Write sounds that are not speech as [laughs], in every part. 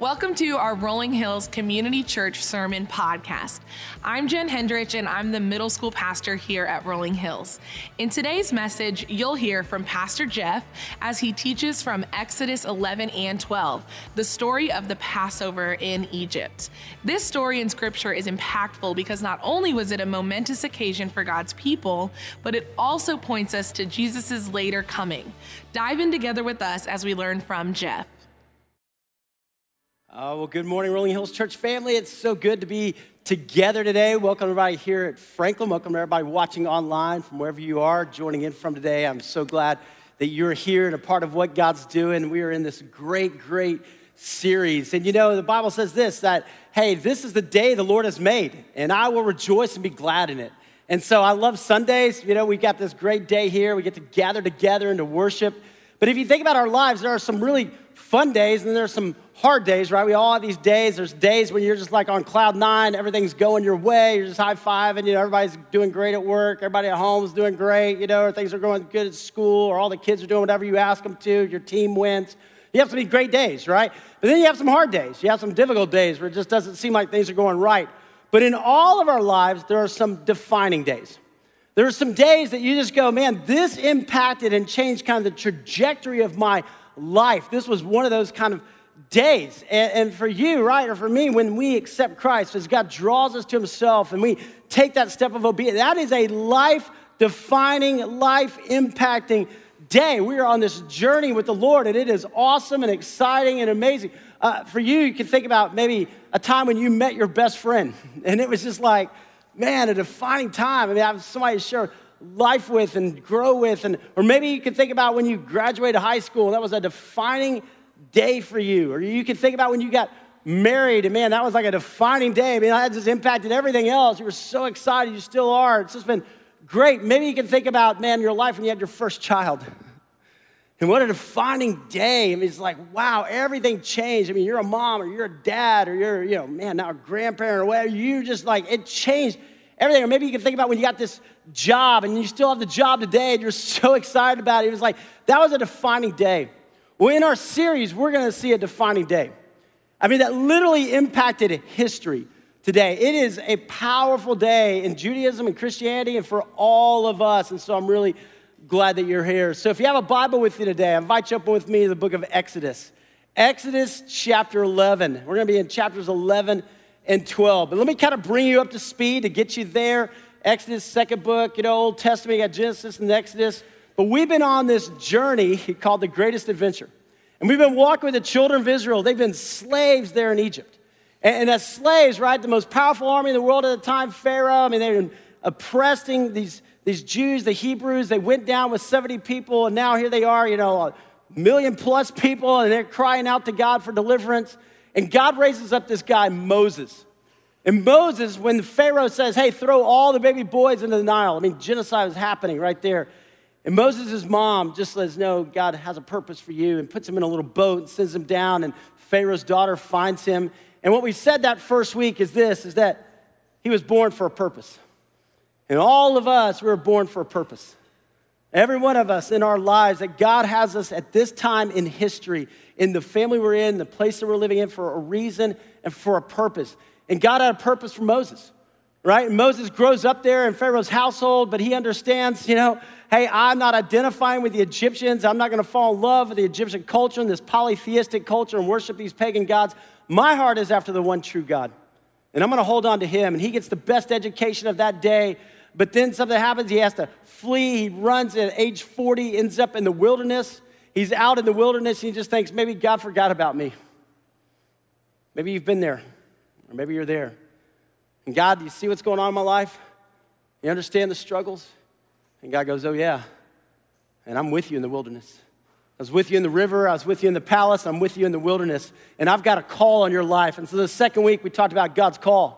Welcome to our Rolling Hills Community Church Sermon Podcast. I'm Jen Hendrich, and I'm the middle school pastor here at Rolling Hills. In today's message, you'll hear from Pastor Jeff as he teaches from Exodus 11 and 12, the story of the Passover in Egypt. This story in Scripture is impactful because not only was it a momentous occasion for God's people, but it also points us to Jesus' later coming. Dive in together with us as we learn from Jeff. Uh, well, good morning, Rolling Hills Church family. It's so good to be together today. Welcome everybody here at Franklin. Welcome everybody watching online from wherever you are joining in from today. I'm so glad that you're here and a part of what God's doing. We are in this great, great series. And you know, the Bible says this that, hey, this is the day the Lord has made, and I will rejoice and be glad in it. And so I love Sundays. You know, we got this great day here. We get to gather together and to worship. But if you think about our lives, there are some really fun days and there are some hard days, right? We all have these days. There's days when you're just like on cloud nine, everything's going your way, you're just high fiving, you know, everybody's doing great at work, everybody at home is doing great, you know, or things are going good at school, or all the kids are doing whatever you ask them to, your team wins. You have some great days, right? But then you have some hard days. You have some difficult days where it just doesn't seem like things are going right. But in all of our lives, there are some defining days. There are some days that you just go, man, this impacted and changed kind of the trajectory of my life. This was one of those kind of days. And, and, for you, right, or for me, when we accept Christ, as God draws us to Himself and we take that step of obedience, that is a life defining, life impacting day. We are on this journey with the Lord, and it is awesome and exciting and amazing. Uh, for you, you can think about maybe a time when you met your best friend, [laughs] and it was just like, man, a defining time. I mean, I have somebody to share life with and grow with, and or maybe you can think about when you graduated high school. That was a defining day for you. Or you can think about when you got married, and man, that was like a defining day. I mean, that just impacted everything else. You were so excited, you still are. It's just been great. Maybe you can think about, man, your life when you had your first child. And what a defining day. I mean, it's like, wow, everything changed. I mean, you're a mom or you're a dad or you're, you know, man, now a grandparent or whatever. You just like, it changed everything. Or maybe you can think about when you got this job and you still have the job today and you're [laughs] so excited about it. It was like, that was a defining day. Well, in our series, we're to see a defining day. I mean, that literally impacted history today. It is a powerful day in Judaism and Christianity and for all of us. And so I'm really glad that you're here. So if you have a Bible with you today, I invite you up with me to the book of Exodus. Exodus chapter 11. We're going to be in chapters 11 and 12. But let me kind of bring you up to speed to get you there. Exodus, second book, you know, Old Testament, you got Genesis and Exodus. But we've been on this journey [laughs] called the greatest adventure. And we've been walking with the children of Israel. They've been slaves there in Egypt. And, as slaves, right, the most powerful army in the world at the time, Pharaoh, I mean, they've been oppressing these, these Jews, the Hebrews. They went down with 70 people, and now here they are, you know, a million plus people, and they're crying out to God for deliverance. And God raises up this guy, Moses. And Moses, when Pharaoh says, hey, throw all the baby boys into the Nile, I mean, genocide is happening right there. And Moses' mom just says, No, God has a purpose for you, and puts him in a little boat and sends him down. And Pharaoh's daughter finds him. And what we said that first week is this is that he was born for a purpose. And all of us, we were born for a purpose. Every one of us in our lives, that God has us at this time in history, in the family we're in, the place that we're living in, for a reason and for a purpose. And God had a purpose for Moses, right? And Moses grows up there in Pharaoh's household, but he understands, you know, hey, I'm not identifying with the Egyptians. I'm not going to fall in love with the Egyptian culture and this polytheistic culture and worship these pagan gods. My heart is after the one true God. And I'm going to hold on to him. And he gets the best education of that day. But then something happens. He has to flee. He runs at age 40, ends up in the wilderness. He's out in the wilderness. And he just thinks, maybe God forgot about me. Maybe you've been there, or maybe you're there. And God, do you see what's going on in my life? You understand the struggles? And God goes, Oh, yeah. And I'm with you in the wilderness. I was with you in the river. I was with you in the palace. I'm with you in the wilderness. And I've got a call on your life. And so the second week, we talked about God's call.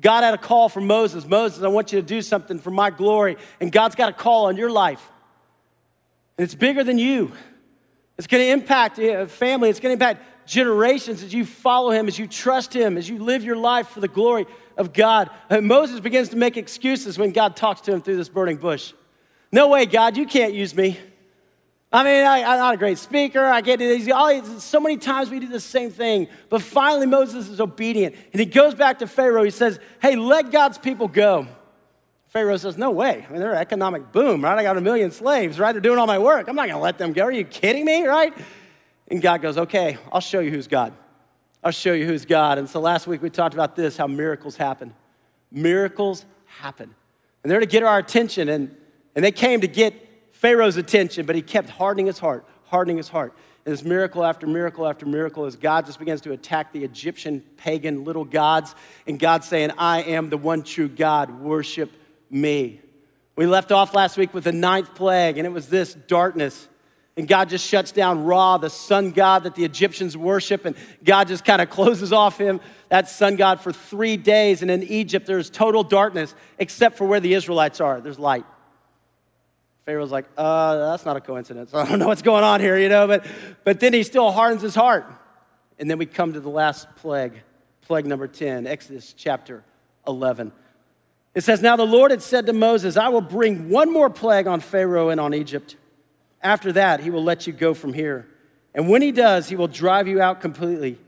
God had a call for Moses. Moses, I want you to do something for my glory. And God's got a call on your life. And it's bigger than you. It's going to impact a family. It's going to impact generations as you follow him, as you trust him, as you live your life for the glory of God. And Moses begins to make excuses when God talks to him through this burning bush. No way, God, you can't use me. I mean, I, am not a great speaker. I get these. So many times we do the same thing. But finally, Moses is obedient. And he goes back to Pharaoh. He says, Hey, let God's people go. Pharaoh says, No way. I mean, they're an economic boom, right? I got a million slaves, right? They're doing all my work. I'm not going to let them go. Are you kidding me, right? And God goes, Okay, I'll show you who's God. I'll show you who's God. And so last week we talked about this how miracles happen. Miracles happen. And they're to get our attention. And, and they came to get Pharaoh's attention, but he kept hardening his heart, hardening his heart. And this miracle after miracle after miracle as God just begins to attack the Egyptian pagan little gods. And God saying, I am the one true God, worship me. We left off last week with the ninth plague, and it was this darkness. And God just shuts down Ra, the sun god that the Egyptians worship, and God just kind of closes off him, that sun god, for three days. And in Egypt, there's total darkness, except for where the Israelites are. There's light. Pharaoh's like, uh, that's not a coincidence. [laughs] I don't know what's going on here, you know, but, but then he still hardens his heart. And then we come to the last plague, plague number 10, Exodus chapter 11. It says, Now the Lord had said to Moses, I will bring one more plague on Pharaoh and on Egypt. After that, he will let you go from here. And when he does, he will drive you out completely.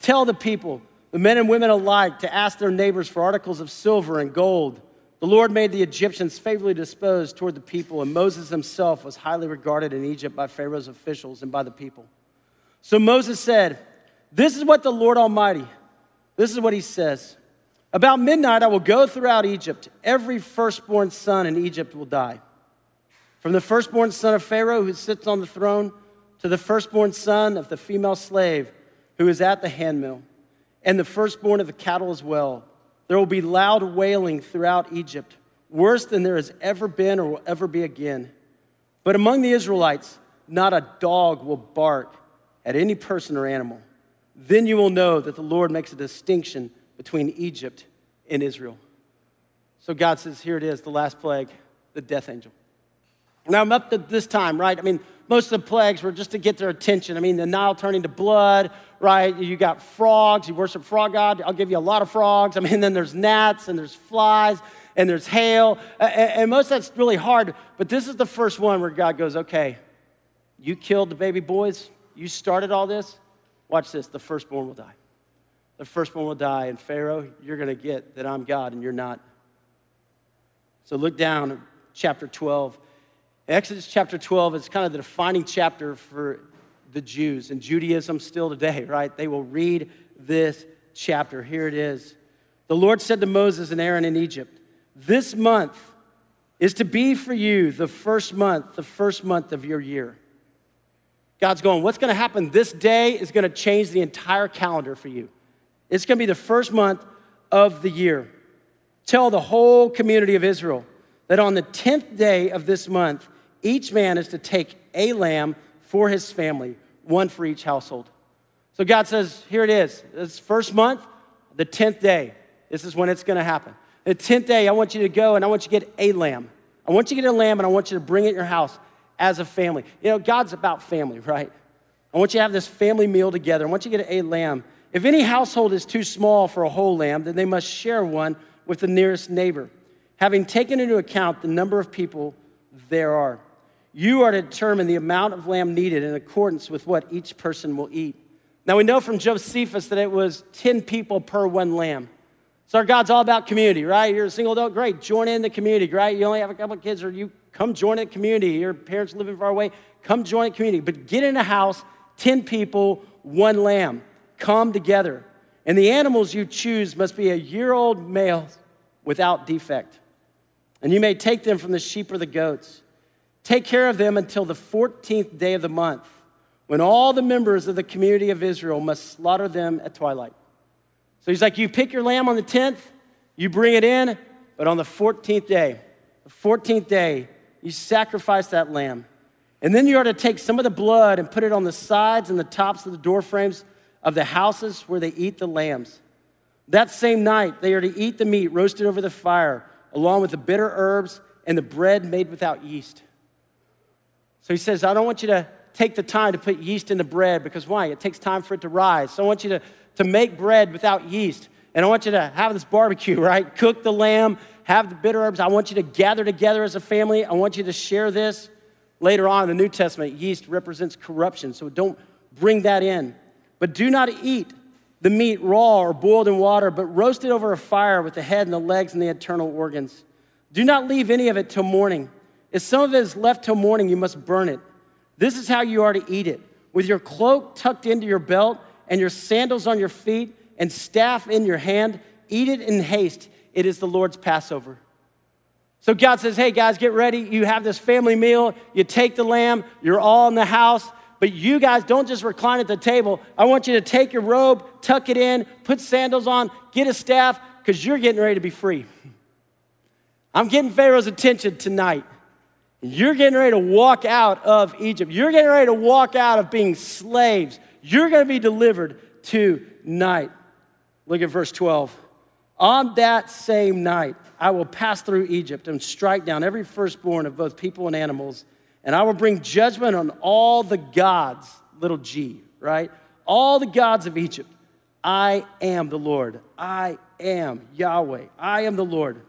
Tell the people, the men and women alike, to ask their neighbors for articles of silver and gold the Lord made the Egyptians favorably disposed toward the people, and Moses himself was highly regarded in Egypt by Pharaoh's officials and by the people. So Moses said, This is what the Lord Almighty, this is what he says. About midnight, I will go throughout Egypt. Every firstborn son in Egypt will die. From the firstborn son of Pharaoh who sits on the throne to the firstborn son of the female slave who is at the handmill, and the firstborn of the cattle as well there will be loud wailing throughout Egypt, worse than there has ever been or will ever be again. But among the Israelites, not a dog will bark at any person or animal. Then you will know that the Lord makes a distinction between Egypt and Israel. So God says, Here it is, the last plague, the death angel. Now I'm up to this time, right? I mean, most of the plagues were just to get their attention. I mean, the Nile turning to blood, right? You got frogs, you worship frog god. I'll give you a lot of frogs. I mean, [laughs] then there's gnats and there's flies and there's hail. And most of that's really hard, but this is the first one where God goes, okay, you killed the baby boys, you started all this. Watch this the firstborn will die. The firstborn will die, and Pharaoh, you're going to get that I'm God and you're not. So look down at chapter 12. Exodus chapter 12 is kind of the defining chapter for the Jews and Judaism still today, right? They will read this chapter. Here it is. The Lord said to Moses and Aaron in Egypt, This month is to be for you the first month, the first month of your year. God's going, What's going to happen this day is going to change the entire calendar for you. It's going to be the first month of the year. Tell the whole community of Israel that on the 10th day of this month, each man is to take a lamb for his family, one for each household. So God says, here it is. This first month, the 10th day. This is when it's going to happen. The 10th day, I want you to go and I want you to get a lamb. I want you to get a lamb and I want you to bring it in your house as a family. You know, God's about family, right? I want you to have this family meal together. I want you to get a lamb. If any household is too small for a whole lamb, then they must share one with the nearest neighbor, having taken into account the number of people there are. You are to determine the amount of lamb needed in accordance with what each person will eat. Now we know from Josephus that it was 10 people per one lamb. So our God's all about community, right? You're a single adult, great. Join in the community, right? You only have a couple of kids, or you come join a community. Your parents living far away, come join a community. But get in a house, 10 people, one lamb. Come together. And the animals you choose must be a year old male without defect. And you may take them from the sheep or the goats. Take care of them until the 14th day of the month, when all the members of the community of Israel must slaughter them at twilight. So he's like, You pick your lamb on the 10th, you bring it in, but on the 14th day, the 14th day, you sacrifice that lamb. And then you are to take some of the blood and put it on the sides and the tops of the door frames of the houses where they eat the lambs. That same night, they are to eat the meat roasted over the fire, along with the bitter herbs and the bread made without yeast. So he says, I don't want you to take the time to put yeast in the bread because why? It takes time for it to rise. So I want you to, to make bread without yeast. And I want you to have this barbecue, [laughs] right? Cook the lamb, have the bitter herbs. I want you to gather together as a family. I want you to share this. Later on in the New Testament, yeast represents corruption, so don't bring that in. But do not eat the meat raw or boiled in water, but roast it over a fire with the head and the legs and the internal organs. Do not leave any of it till morning. If some of it is left till morning, you must burn it. This is how you are to eat it with your cloak tucked into your belt and your sandals on your feet and staff in your hand. Eat it in haste. It is the Lord's Passover. So God says, Hey guys, get ready. You have this family meal. You take the lamb. You're all in the house. But you guys don't just recline at the table. I want you to take your robe, tuck it in, put sandals on, get a staff, because you're getting ready to be free. I'm getting Pharaoh's attention tonight. You're getting ready to walk out of Egypt. You're getting ready to walk out of being slaves. You're going to be delivered tonight. Look at verse 12. On that same night, I will pass through Egypt and strike down every firstborn of both people and animals, and I will bring judgment on all the gods, little g, right? All the gods of Egypt. I am the Lord. I am Yahweh. I am the Lord.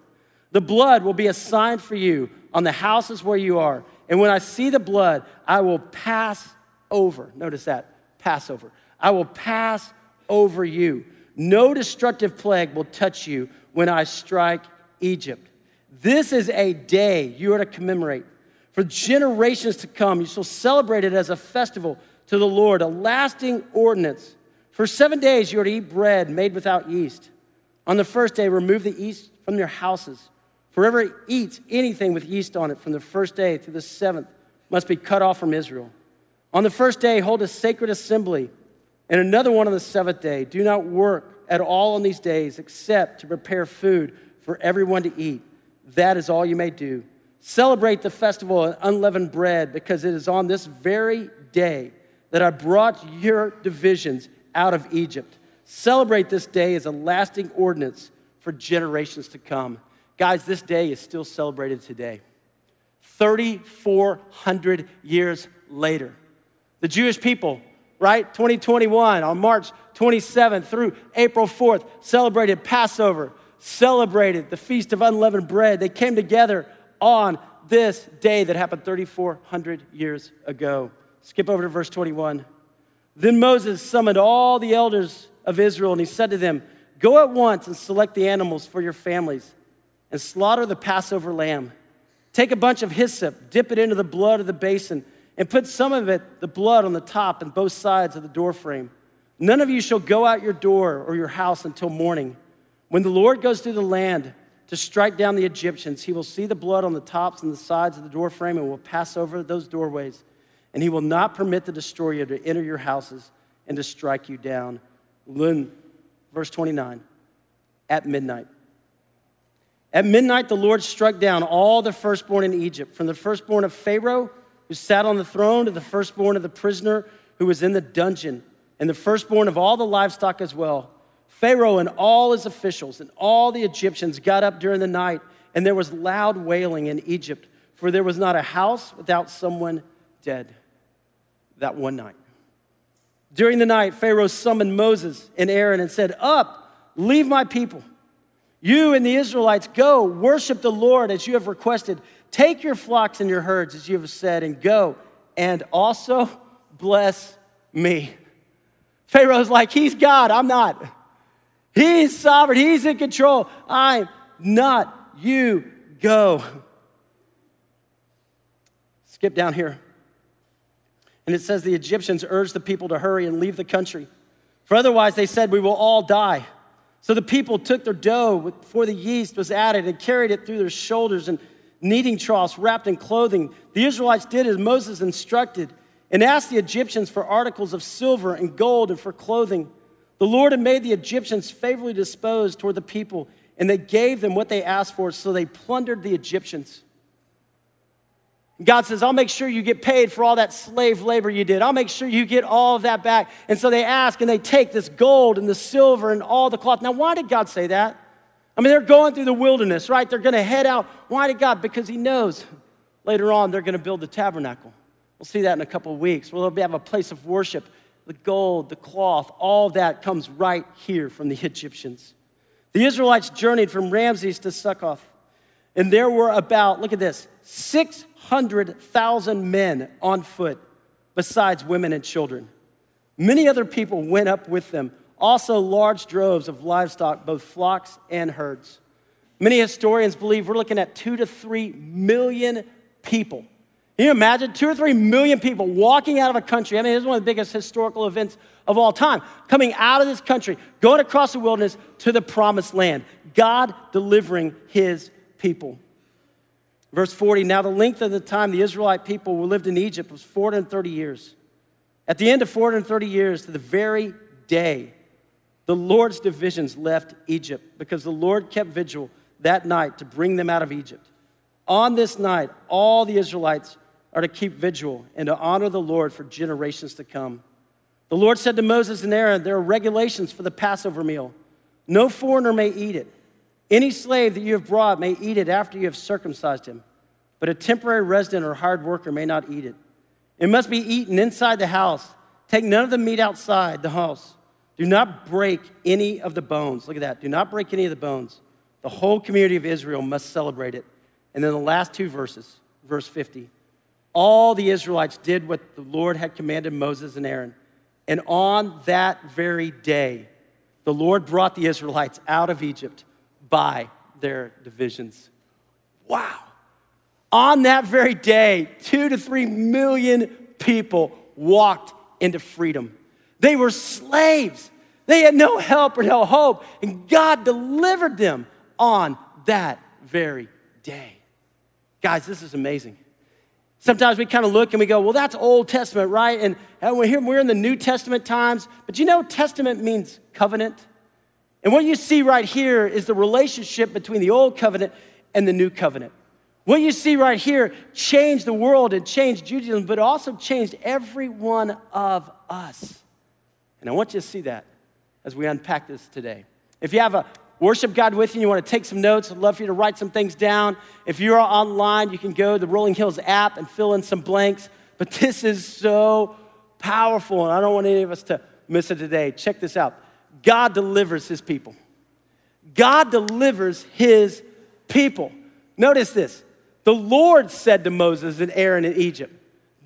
The blood will be a sign for you on the houses where you are. And when I see the blood, I will pass over. Notice that Passover. I will pass over you. No destructive plague will touch you when I strike Egypt. This is a day you are to commemorate. For generations to come, you shall celebrate it as a festival to the Lord, a lasting ordinance. For seven days you are to eat bread made without yeast. On the first day, remove the yeast from your houses. Whoever eats anything with yeast on it from the first day to the seventh must be cut off from Israel. On the first day, hold a sacred assembly, and another one on the seventh day. Do not work at all on these days except to prepare food for everyone to eat. That is all you may do. Celebrate the festival of unleavened bread because it is on this very day that I brought your divisions out of Egypt. Celebrate this day as a lasting ordinance for generations to come. Guys, this day is still celebrated today. 3,400 years later. The Jewish people, right? 2021 on March 27th through April 4th celebrated Passover, celebrated the Feast of Unleavened Bread. They came together on this day that happened 3,400 years ago. Skip over to verse 21. Then Moses summoned all the elders of Israel and he said to them, Go at once and select the animals for your families and slaughter the Passover lamb. Take a bunch of hyssop, dip it into the blood of the basin, and put some of it, the blood, on the top and both sides of the doorframe. None of you shall go out your door or your house until morning. When the Lord goes through the land to strike down the Egyptians, he will see the blood on the tops and the sides of the doorframe and will pass over those doorways. And he will not permit the destroyer to enter your houses and to strike you down. Verse 29 At midnight, at midnight, the Lord struck down all the firstborn in Egypt, from the firstborn of Pharaoh, who sat on the throne, to the firstborn of the prisoner who was in the dungeon, and the firstborn of all the livestock as well. Pharaoh and all his officials and all the Egyptians got up during the night, and there was loud wailing in Egypt, for there was not a house without someone dead that one night. During the night, Pharaoh summoned Moses and Aaron and said, Up, leave my people you and the Israelites, go worship the Lord as you have requested. Take your flocks and your herds as you have said, and go and also bless me. Pharaoh's like, He's God, I'm not. He's sovereign, He's in control. I'm not. You go. Skip down here. And it says the Egyptians urged the people to hurry and leave the country. For otherwise, they said, We will all die. So the people took their dough before the yeast was added and carried it through their shoulders and kneading troughs wrapped in clothing. The Israelites did as Moses instructed and asked the Egyptians for articles of silver and gold and for clothing. The Lord had made the Egyptians favorably disposed toward the people, and they gave them what they asked for, so they plundered the Egyptians. God says, I'll make sure you get paid for all that slave labor you did. I'll make sure you get all of that back. And so they ask and they take this gold and the silver and all the cloth. Now, why did God say that? I mean, they're going through the wilderness, right? They're going to head out. Why did God? Because He knows later on they're going to build the tabernacle. We'll see that in a couple of weeks. We'll have a place of worship. The gold, the cloth, all that comes right here from the Egyptians. The Israelites journeyed from Ramses to Succoth. And there were about, look at this, 600,000 men on foot, besides women and children. Many other people went up with them, also large droves of livestock, both flocks and herds. Many historians believe we're looking at two to three million people. Can you imagine two or three million people walking out of a country? I mean, it's one of the biggest historical events of all time. Coming out of this country, going across the wilderness to the promised land. God delivering his people. Verse 40 Now, the length of the time the Israelite people lived in Egypt was 430 years. At the end of 430 years, to the very day, the Lord's divisions left Egypt because the Lord kept vigil that night to bring them out of Egypt. On this night, all the Israelites are to keep vigil and to honor the Lord for generations to come. The Lord said to Moses and Aaron, There are regulations for the Passover meal. No foreigner may eat it. Any slave that you have brought may eat it after you have circumcised him, but a temporary resident or hired worker may not eat it. It must be eaten inside the house. Take none of the meat outside the house. Do not break any of the bones. Look at that. Do not break any of the bones. The whole community of Israel must celebrate it. And then the last two verses, verse 50. All the Israelites did what the Lord had commanded Moses and Aaron. And on that very day, the Lord brought the Israelites out of Egypt by their divisions. Wow. On that very day, two to three million people walked into freedom. They were slaves. They had no help or no hope, and God delivered them on that very day. Guys, this is amazing. Sometimes we kind of look and we go, well, that's Old Testament, right? And, uh, we're, here, we're in the New Testament times. But you know, Testament means covenant. And what you see right here is the relationship between the Old Covenant and the New Covenant. What you see right here changed the world and changed Judaism, but also changed every one of us. And I want you to see that as we unpack this today. If you have a worship God with you, you want to take some notes, I'd love for you to write some things down. If you're online, you can go to the Rolling Hills app and fill in some blanks. But [laughs] this is so powerful, and I don't want any of us to miss it today. Check this out God delivers his people. God delivers his people. Notice this. The Lord said to Moses and Aaron in Egypt,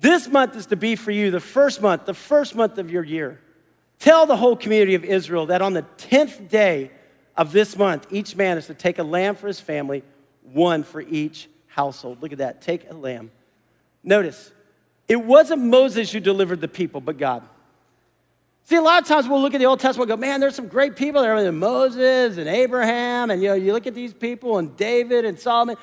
This month is to be for you the first month, the first month of your year. Tell the whole community of Israel that on the 10th day of this month, each man is to take a lamb for his family, one for each household. Look at that. Take a lamb. Notice, it wasn't Moses who delivered the people, but God. See, a lot of times we'll look at the Old Testament and go, man, there's some great people there. I Moses and Abraham, and you know, you look at these people and David and Solomon.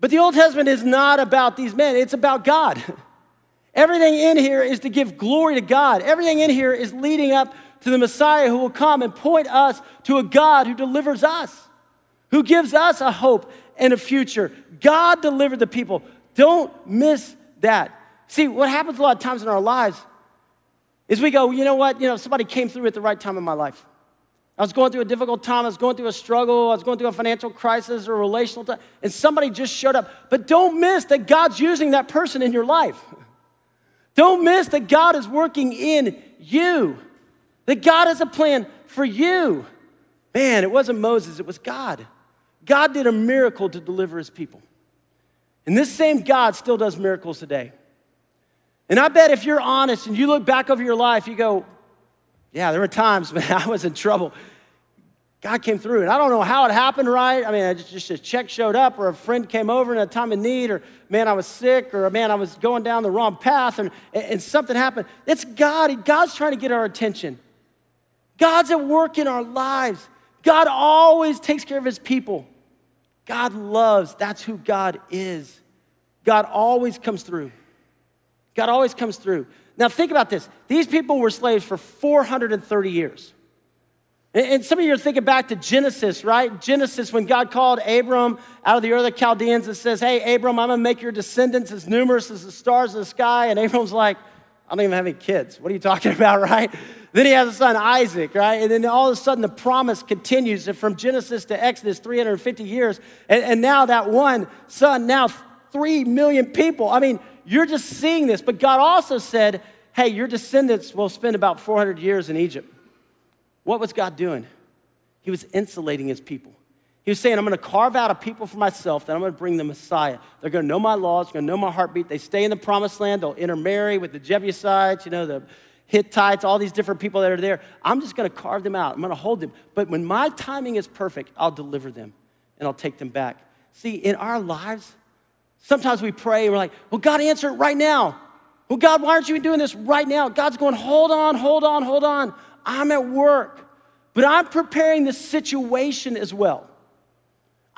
But the Old Testament is not about these men, it's about God. [laughs] Everything in here is to give glory to God. Everything in here is leading up to the Messiah who will come and point us to a God who delivers us, who gives us a hope and a future. God delivered the people. Don't miss that. See, what happens a lot of times in our lives is we go, you know what? You know, somebody came through at the right time in my life. I was going through a difficult time. I was going through a struggle. I was going through a financial crisis or a relational time, and somebody just showed up. But don't miss that God's using that person in your life. Don't miss that God is working in you, that God has a plan for you. Man, it wasn't Moses, it was God. God did a miracle to deliver his people. And this same God still does miracles today. And I bet if you're honest and you look back over your life, you go, yeah, there were times, [laughs] man, I was in trouble. God came through, and I don't know how it happened, right? I mean, just, just a check showed up, or a friend came over in a time of need, or man, I was sick, or man, I was going down the wrong path, and, and something happened. It's God. God's trying to get our attention. God's at work in our lives. God always takes care of his people. God loves. That's who God is. God always comes through. God always comes through. Now, think about this. These people were slaves for 430 years. And some of you are thinking back to Genesis, right? Genesis, when God called Abram out of the Ur of Chaldeans and says, Hey, Abram, I'm gonna make your descendants as numerous as the stars of the sky. And Abram's like, I don't even have any kids. What are you talking [laughs] about, right? Then he has a son, Isaac, right? And then all of a sudden the promise continues from Genesis to Exodus, 350 years. And, and now that one son, now three million people. I mean, you're just seeing this. But God also said, Hey, your descendants will spend about 400 years in Egypt. What was God doing? He was insulating his people. He was saying, I'm going to carve out a people for myself, that I'm going to bring the Messiah. They're going to know my laws, they're going to know my heartbeat. They stay in the promised land, they'll intermarry with the Jebusites, you know, the Hittites, all these different people that are there. I'm just going to carve them out. I'm going to hold them. But when my timing is perfect, I'll deliver them and I'll take them back. See, in our lives, sometimes we pray and we're like, well, God, answer it right now. Well, God, why aren't you doing this right now? God's going, hold on, hold on, hold on. I'm at work, but I'm preparing the situation as well.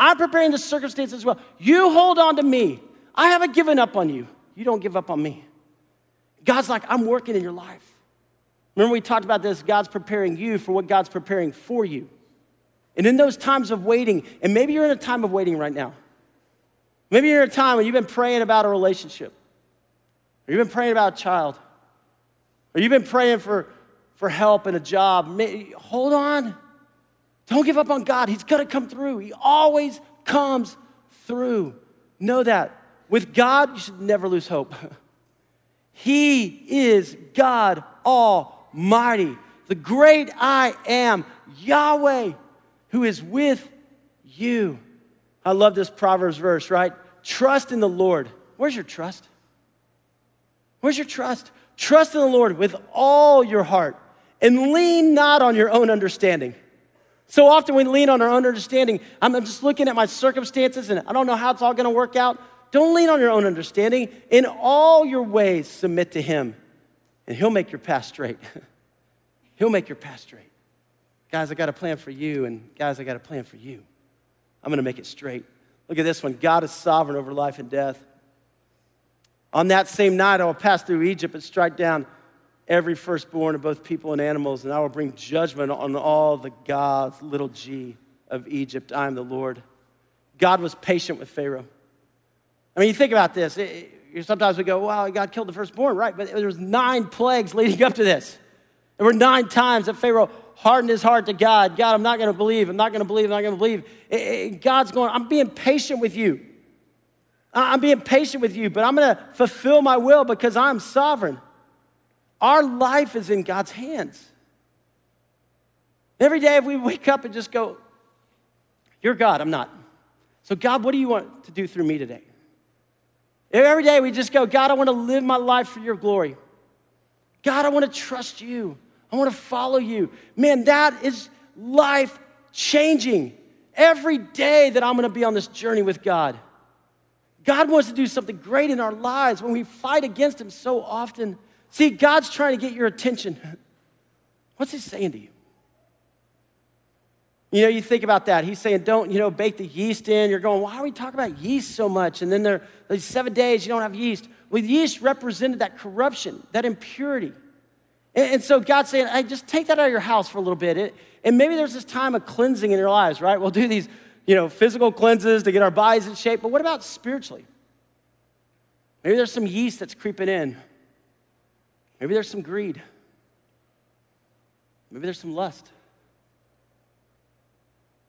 I'm preparing the circumstances as well. You hold on to me. I haven't given up on you. You don't give up on me. God's like, I'm working in your life. Remember, we talked about this God's preparing you for what God's preparing for you. And in those times of waiting, and maybe you're in a time of waiting right now. Maybe you're in a time when you've been praying about a relationship, or you've been praying about a child, or you've been praying for, for help in a job. Maybe, hold on. Don't give up on God. He's going to come through. He always comes through. Know that. With God, you should never lose hope. [laughs] he is God Almighty, the great I am, Yahweh, who is with you. I love this Proverbs verse, right? Trust in the Lord. Where's your trust? Where's your trust? Trust in the Lord with all your heart and lean not on your own understanding. So often we lean on our own understanding. I'm just looking at my circumstances and I don't know how it's all going to work out. Don't lean on your own understanding. In all your ways, submit to Him, and He'll make your path straight. [laughs] He'll make your path straight. Guys, I got a plan for you, and guys, I got a plan for you. I'm going to make it straight. Look at this one God is sovereign over life and death. On that same night, I will pass through Egypt and strike down every firstborn of both people and animals, and I will bring judgment on all the gods, little g, of Egypt. I am the Lord. God was patient with Pharaoh. I mean, you think about this. Sometimes we go, wow, God killed the firstborn, right? But there was nine plagues leading up to this. There were nine times that Pharaoh hardened his heart to God. God, I'm not going to believe. I'm not going to believe. I'm not going to believe. God's going, I'm being patient with you. I'm being patient with you, but I'm going to fulfill my will because I'm sovereign. Our life is in God's hands. Every day, if we wake up and just go, You're God, I'm not. So, God, what do you want to do through me today? Every day, we just go, God, I want to live my life for your glory. God, I want to trust you. I want to follow you. Man, that is life changing. Every day that I'm going to be on this journey with God. God wants to do something great in our lives when we fight against Him so often. See, God's trying to get your attention. What's He saying to you? You know, you think about that. He's saying, don't, you know, bake the yeast in. You're going, why are we talking about yeast so much? And then there, these seven days, you don't have yeast. Well, yeast represented that corruption, that impurity. And, and so God's saying, hey, just take that out of your house for a little bit. It, and maybe there's this time of cleansing in your lives, right? We'll do these, you know, physical cleanses to get our bodies in shape. But what about spiritually? Maybe there's some yeast that's creeping in. Maybe there's some greed. Maybe there's some lust.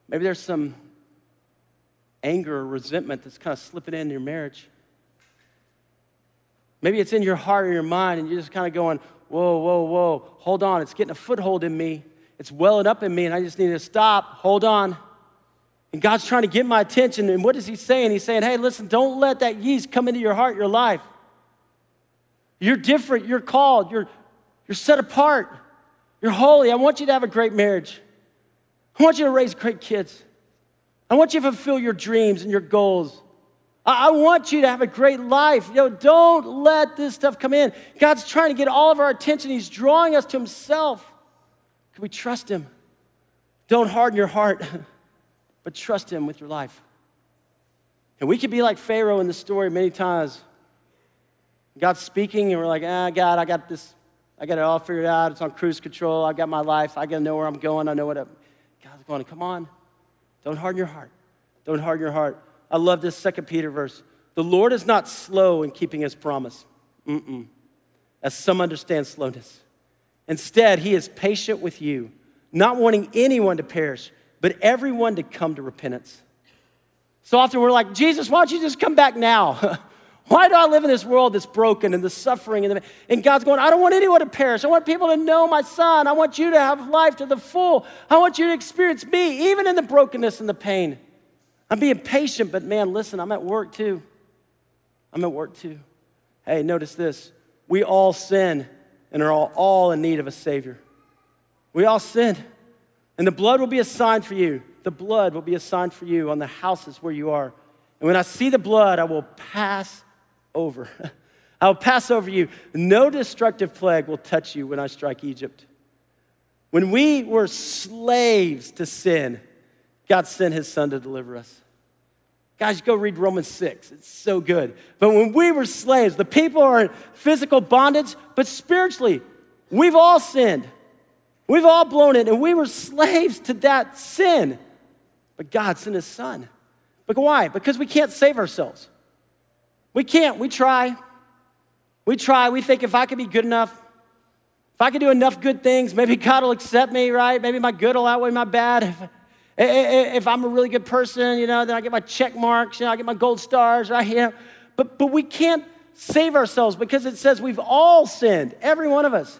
Maybe there's some anger or resentment that's kind of slipping in your marriage. Maybe it's in your heart or your mind, and you're just kind of going, whoa, whoa, whoa, hold on. It's getting a foothold in me. It's welling up in me, and I just need to stop. Hold on. And God's trying to get my attention. And what is He saying? He's saying, hey, listen, don't let that yeast come into your heart, your life. You're different. You're called. You're, you're set apart. You're holy. I want you to have a great marriage. I want you to raise great kids. I want you to fulfill your dreams and your goals. I, I want you to have a great life. You know, don't let this stuff come in. God's trying to get all of our attention. He's drawing us to Himself. Can we trust Him? Don't harden your heart, [laughs] but trust Him with your life. And we could be like Pharaoh in the story many times. God's speaking, and we're like, ah, God, I got this, I got it all figured out. It's on cruise control. I got my life. I got to know where I'm going. I know what I'm. God's going, come on. Don't harden your heart. Don't harden your heart. I love this second Peter verse. The Lord is not slow in keeping his promise, Mm-mm. as some understand slowness. Instead, he is patient with you, not wanting anyone to perish, but everyone to come to repentance. So often we're like, Jesus, why don't you just come back now? [laughs] Why do I live in this world that's broken and the suffering? And, the, and God's going, I don't want anyone to perish. I want people to know my son. I want you to have life to the full. I want you to experience me, even in the brokenness and the pain. I'm being patient, but man, listen, I'm at work too. I'm at work too. Hey, notice this. We all sin and are all, all in need of a Savior. We all sin. And the blood will be a sign for you. The blood will be a sign for you on the houses where you are. And when I see the blood, I will pass over. [laughs] I will pass over you. No destructive plague will touch you when I strike Egypt. When we were slaves to sin, God sent his son to deliver us. Guys, go read Romans 6. It's so good. But when we were slaves, the people are in physical bondage, but spiritually, we've all sinned. We've all blown it, and we were slaves to that sin. But God sent his son. But why? Because we can't save ourselves. We can't. We try. We try. We think if I could be good enough, if I could do enough good things, maybe [laughs] God will accept me, right? Maybe my good will outweigh my bad. If, if I'm a really good person, you know, then I get my check marks, you know, I get my gold stars, right? You know, but, but we can't save ourselves because it says we've all sinned, every one of us,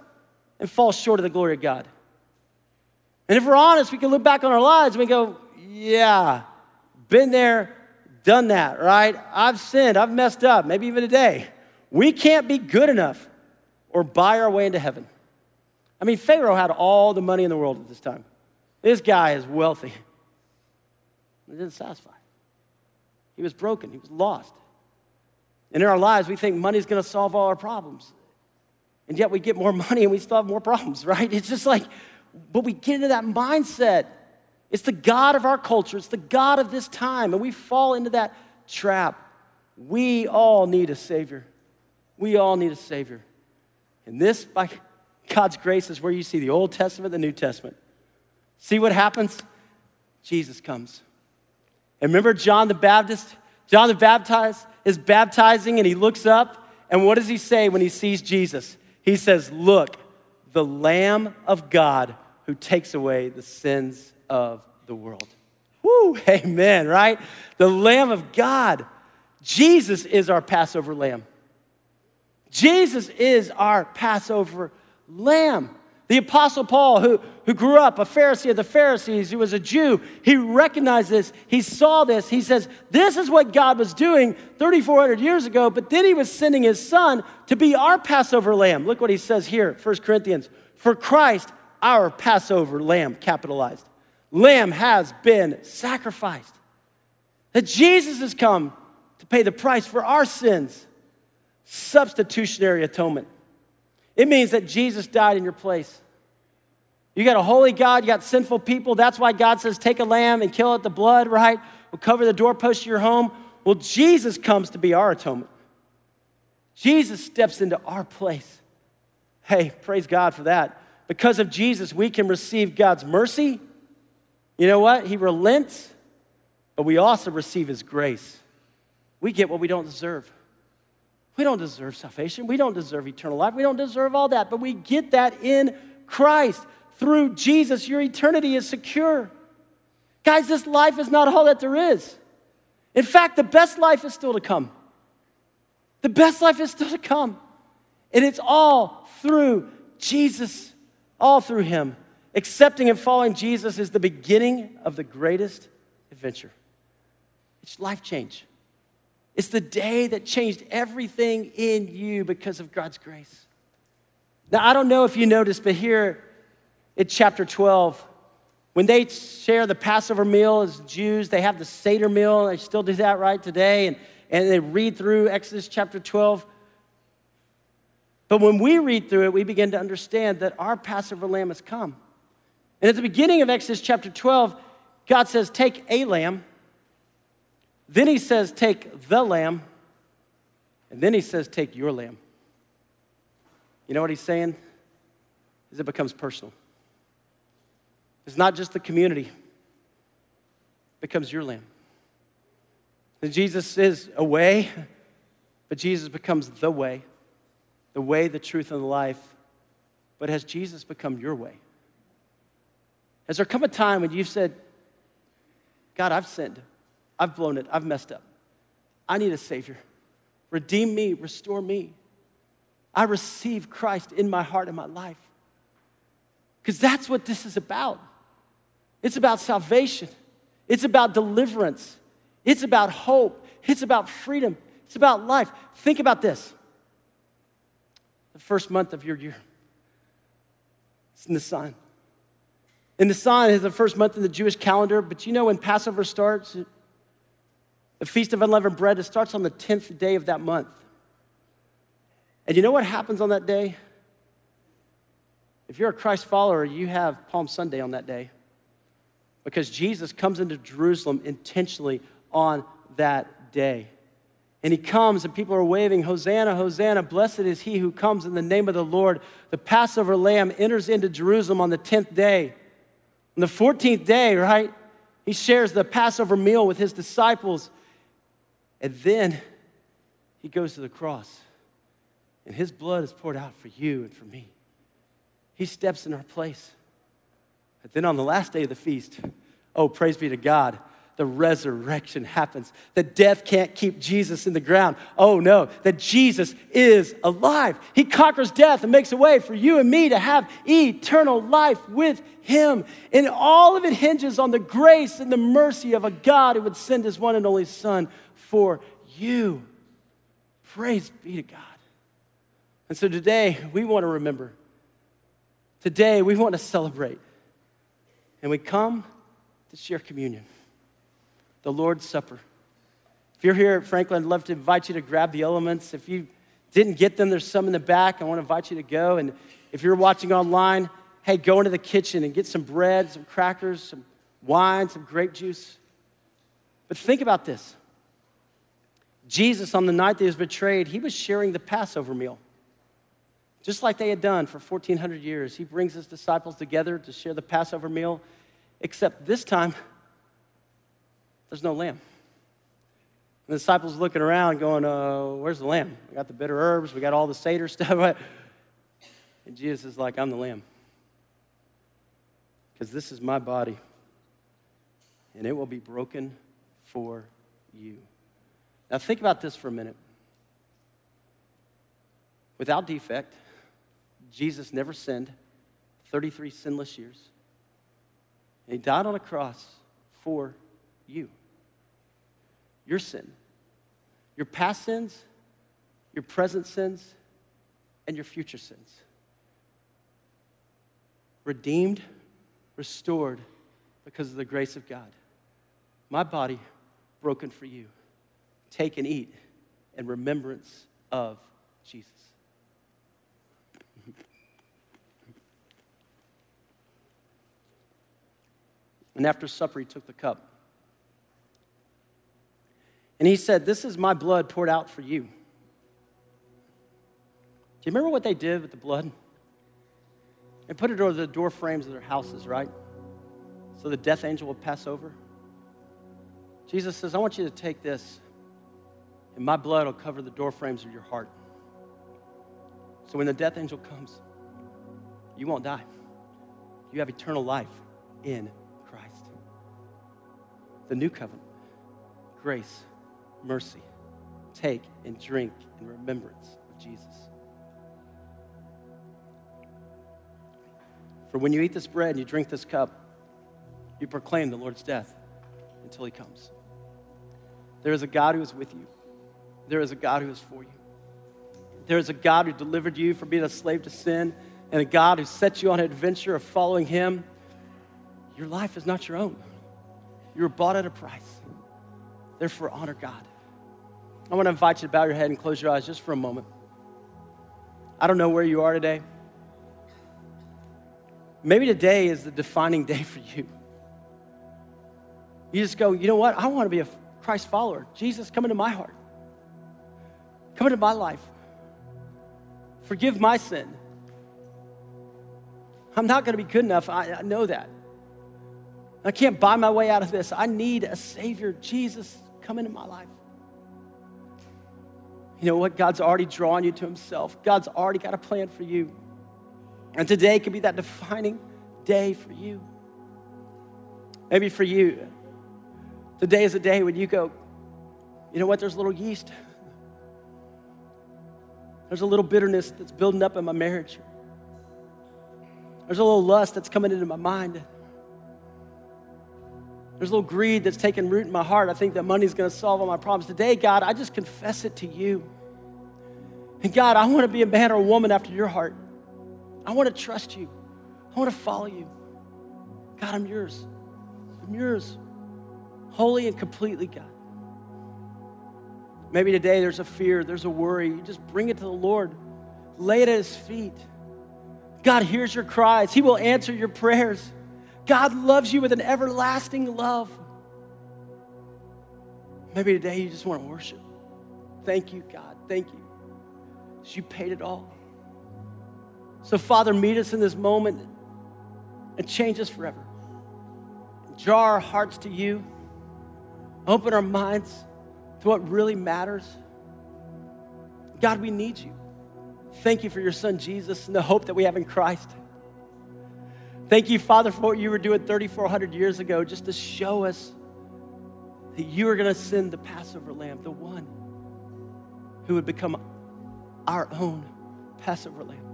and fall short of the glory of God. And if we're honest, we can look back on our lives and we go, yeah, been there, done that, right? I've sinned, I've messed up, maybe even today. We can't be good enough or buy our way into heaven. I mean, Pharaoh had all the money in the world at this time. This guy is wealthy. It didn't satisfy. He was broken, he was lost. And in our lives, we think money's gonna solve all our problems. And yet we get more [laughs] money and we still have more problems, right? It's just like, but we get into that mindset. It's the God of our culture, it's the God of this time, and we fall into that trap. We all need a Savior. We all need a Savior. And this, by God's grace, is where you see the Old Testament, the New Testament. See what happens? Jesus comes. And remember John the Baptist? John the Baptist is baptizing and he looks up, and what does he say when he sees Jesus? He says, Look, the Lamb of God who takes away the sins of the world. Woo, [laughs] amen, right? The Lamb of God. Jesus is our Passover lamb. Jesus is our Passover lamb. The Apostle Paul, who, who grew up a Pharisee of the Pharisees, who was a Jew, he recognized this. He saw this. He says, This is what God was doing 3,400 years ago, but then he was sending his son to be our Passover lamb. Look what he says here, 1 Corinthians. For Christ, our Passover lamb, capitalized, lamb has been sacrificed. That Jesus has come to pay the price for our sins. Substitutionary atonement. It means that Jesus died in your place. You got a holy God, you got sinful people. That's why God says, take a lamb and kill it, the blood, right? Will cover the doorpost of your home. Well, Jesus comes to be our atonement. Jesus steps into our place. Hey, praise God for that. Because of Jesus, we can receive God's mercy. You know what? He relents, but we also receive His grace. We get what we don't deserve. We don't deserve salvation. We don't deserve eternal life. We don't deserve all that, but we get that in Christ. Through Jesus, your eternity is secure. Guys, this life is not all that there is. In fact, the best life is still to come. The best life is still to come. And it's all through Jesus, all through Him. Accepting and following Jesus is the beginning of the greatest adventure. It's life change. It's the day that changed everything in you because of God's grace. Now, I don't know if you noticed, but here in chapter 12, when they share the Passover meal as Jews, they have the Seder meal. They still do that right today. And, and they read through Exodus chapter 12. But when we read through it, we begin to understand that our Passover lamb has come. And at the beginning of Exodus chapter 12, God says, Take a lamb then he says, Take the lamb. And then he says, Take your lamb. You know what he's saying? Is it becomes personal. It's not just the community, it becomes your lamb. And Jesus is a way, but Jesus becomes the way, the way, the truth, and the life. But has Jesus become your way? Has there come a time when you've said, God, I've sinned. I've blown it. I've messed up. I need a Savior. Redeem me, restore me. I receive Christ in my heart and my life. Because that's what this is about. It's about salvation, it's about deliverance, It's about hope. It's about freedom. It's about life. Think about this the first month of your year. It's Nisan. And Nisan is the first month in the Jewish calendar, but you know when Passover starts, the Feast of Unleavened Bread, it starts on the 10th day of that month. And you know what happens on that day? If you're a Christ follower, you have Palm Sunday on that day because Jesus comes into Jerusalem intentionally on that day. And he comes, and people are waving, Hosanna, Hosanna, blessed is he who comes in the name of the Lord. The Passover lamb enters into Jerusalem on the 10th day. On the 14th day, right, he shares the Passover meal with his disciples. And then he goes to the cross, and his blood is poured out for you and for me. He steps in our place. But then on the last day of the feast, oh, praise be to God, the resurrection happens. That death can't keep Jesus in the ground. Oh no, that Jesus is alive. He conquers death and makes a way for you and me to have eternal life with Him. And all of it hinges on the grace and the mercy of a God who would send His one and only Son for you. Praise be to God. And so today, we want to remember. Today, we want to celebrate. And we come to share communion the Lord's Supper. If you're here at Franklin, I'd love to invite you to grab the elements. If you didn't get them, there's some in the back. I want to invite you to go. And if you're watching online, hey, go into the kitchen and get some bread, some crackers, some wine, some grape juice. But think about this Jesus, on the night that he was betrayed, he was sharing the Passover meal. Just like they had done for 1,400 years, he brings his disciples together to share the Passover meal, except this time, there's no lamb. And the disciples looking around going, uh, Where's the lamb? We got the bitter herbs, we got all the Seder [laughs] stuff. And Jesus is like, I'm the lamb. Because this is my body, and it will be broken for you. Now, think about this for a minute. Without defect, Jesus never sinned, 33 sinless years. He died on a cross for you your sin, your past sins, your present sins, and your future sins. Redeemed, restored because of the grace of God. My body broken for you. Take and eat in remembrance of Jesus. And after supper, he took the cup. And he said, This is my blood poured out for you. Do you remember what they did with the blood? They put it over the door frames of their houses, right? So the death angel would pass over. Jesus says, I want you to take this, and my blood will cover the door frames of your heart. So when the death angel comes, you won't die. You have eternal life in Christ. The new covenant, grace, mercy. Take and drink in remembrance of Jesus. For when you eat this bread and you drink this cup, you proclaim the Lord's death until he comes. There is a God who is with you. There is a God who is for you. There is a God who delivered you from being a slave to sin and a God who set you on an adventure of following him. Your life is not your own. You were bought at a price. Therefore, honor God. I want to invite you to bow your head and close your eyes just for a moment. I don't know where you are today. Maybe today is the defining day [laughs] for you. You just go, you know what? I want to be a Christ follower. Jesus, come into my heart. Come into my life. Forgive my sin. I'm not going to be good enough. I, I know that. I can't buy my way out of this. I need a Savior. Jesus, come into my life. You know what? God's already drawn you to Himself. God's already got a plan for you. And today could be that defining day for you. Maybe for you, today is a day when you go, you know what? There's a little yeast. There's a little bitterness that's building up in my marriage. There's a little lust that's coming into my mind. There's a little greed that's taken root in my heart. I think that money's going to solve all my problems. Today, God, I just confess it to you. And God, I want to be a man or a woman after your heart. I want to trust you. I want to follow you. God, I'm yours. I'm yours. Wholly and completely, God. Maybe today there's a fear, there's a worry. You just bring it to the Lord, lay it at His feet. God hears your cries, He will answer your prayers. God loves you with an everlasting love. Maybe today you just want to worship. Thank you, God. Thank you. You paid it all. So, Father, meet us in this moment and change us forever. Draw our hearts to you, open our minds to what really matters. God, we need you. Thank you for your son Jesus and the hope that we have in Christ. Thank you, Father, for what you were doing 3,400 years ago just to show us that you are going to send the Passover lamb, the one who would become our own Passover lamb.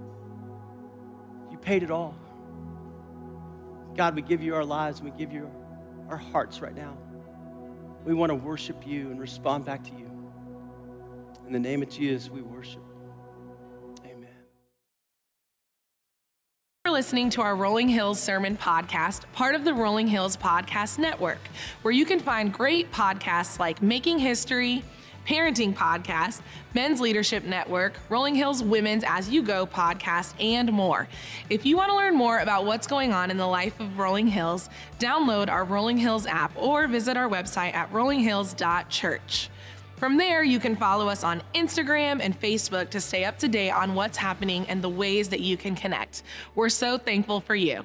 You paid it all. God, we give you our lives and we give you our hearts right now. We want to worship you and respond back to you. In the name of Jesus, we worship. Listening to our Rolling Hills Sermon Podcast, part of the Rolling Hills Podcast Network, where you can find great podcasts like Making History parenting podcast, Men's Leadership Network, Rolling Hills Women's As You Go podcast, and more. If you want to learn more about what's going on in the life of Rolling Hills, download our Rolling Hills app or visit our website at rollinghills.church. From there, you can follow us on Instagram and Facebook to stay up to date on what's happening and the ways that you can connect. We're so thankful for you.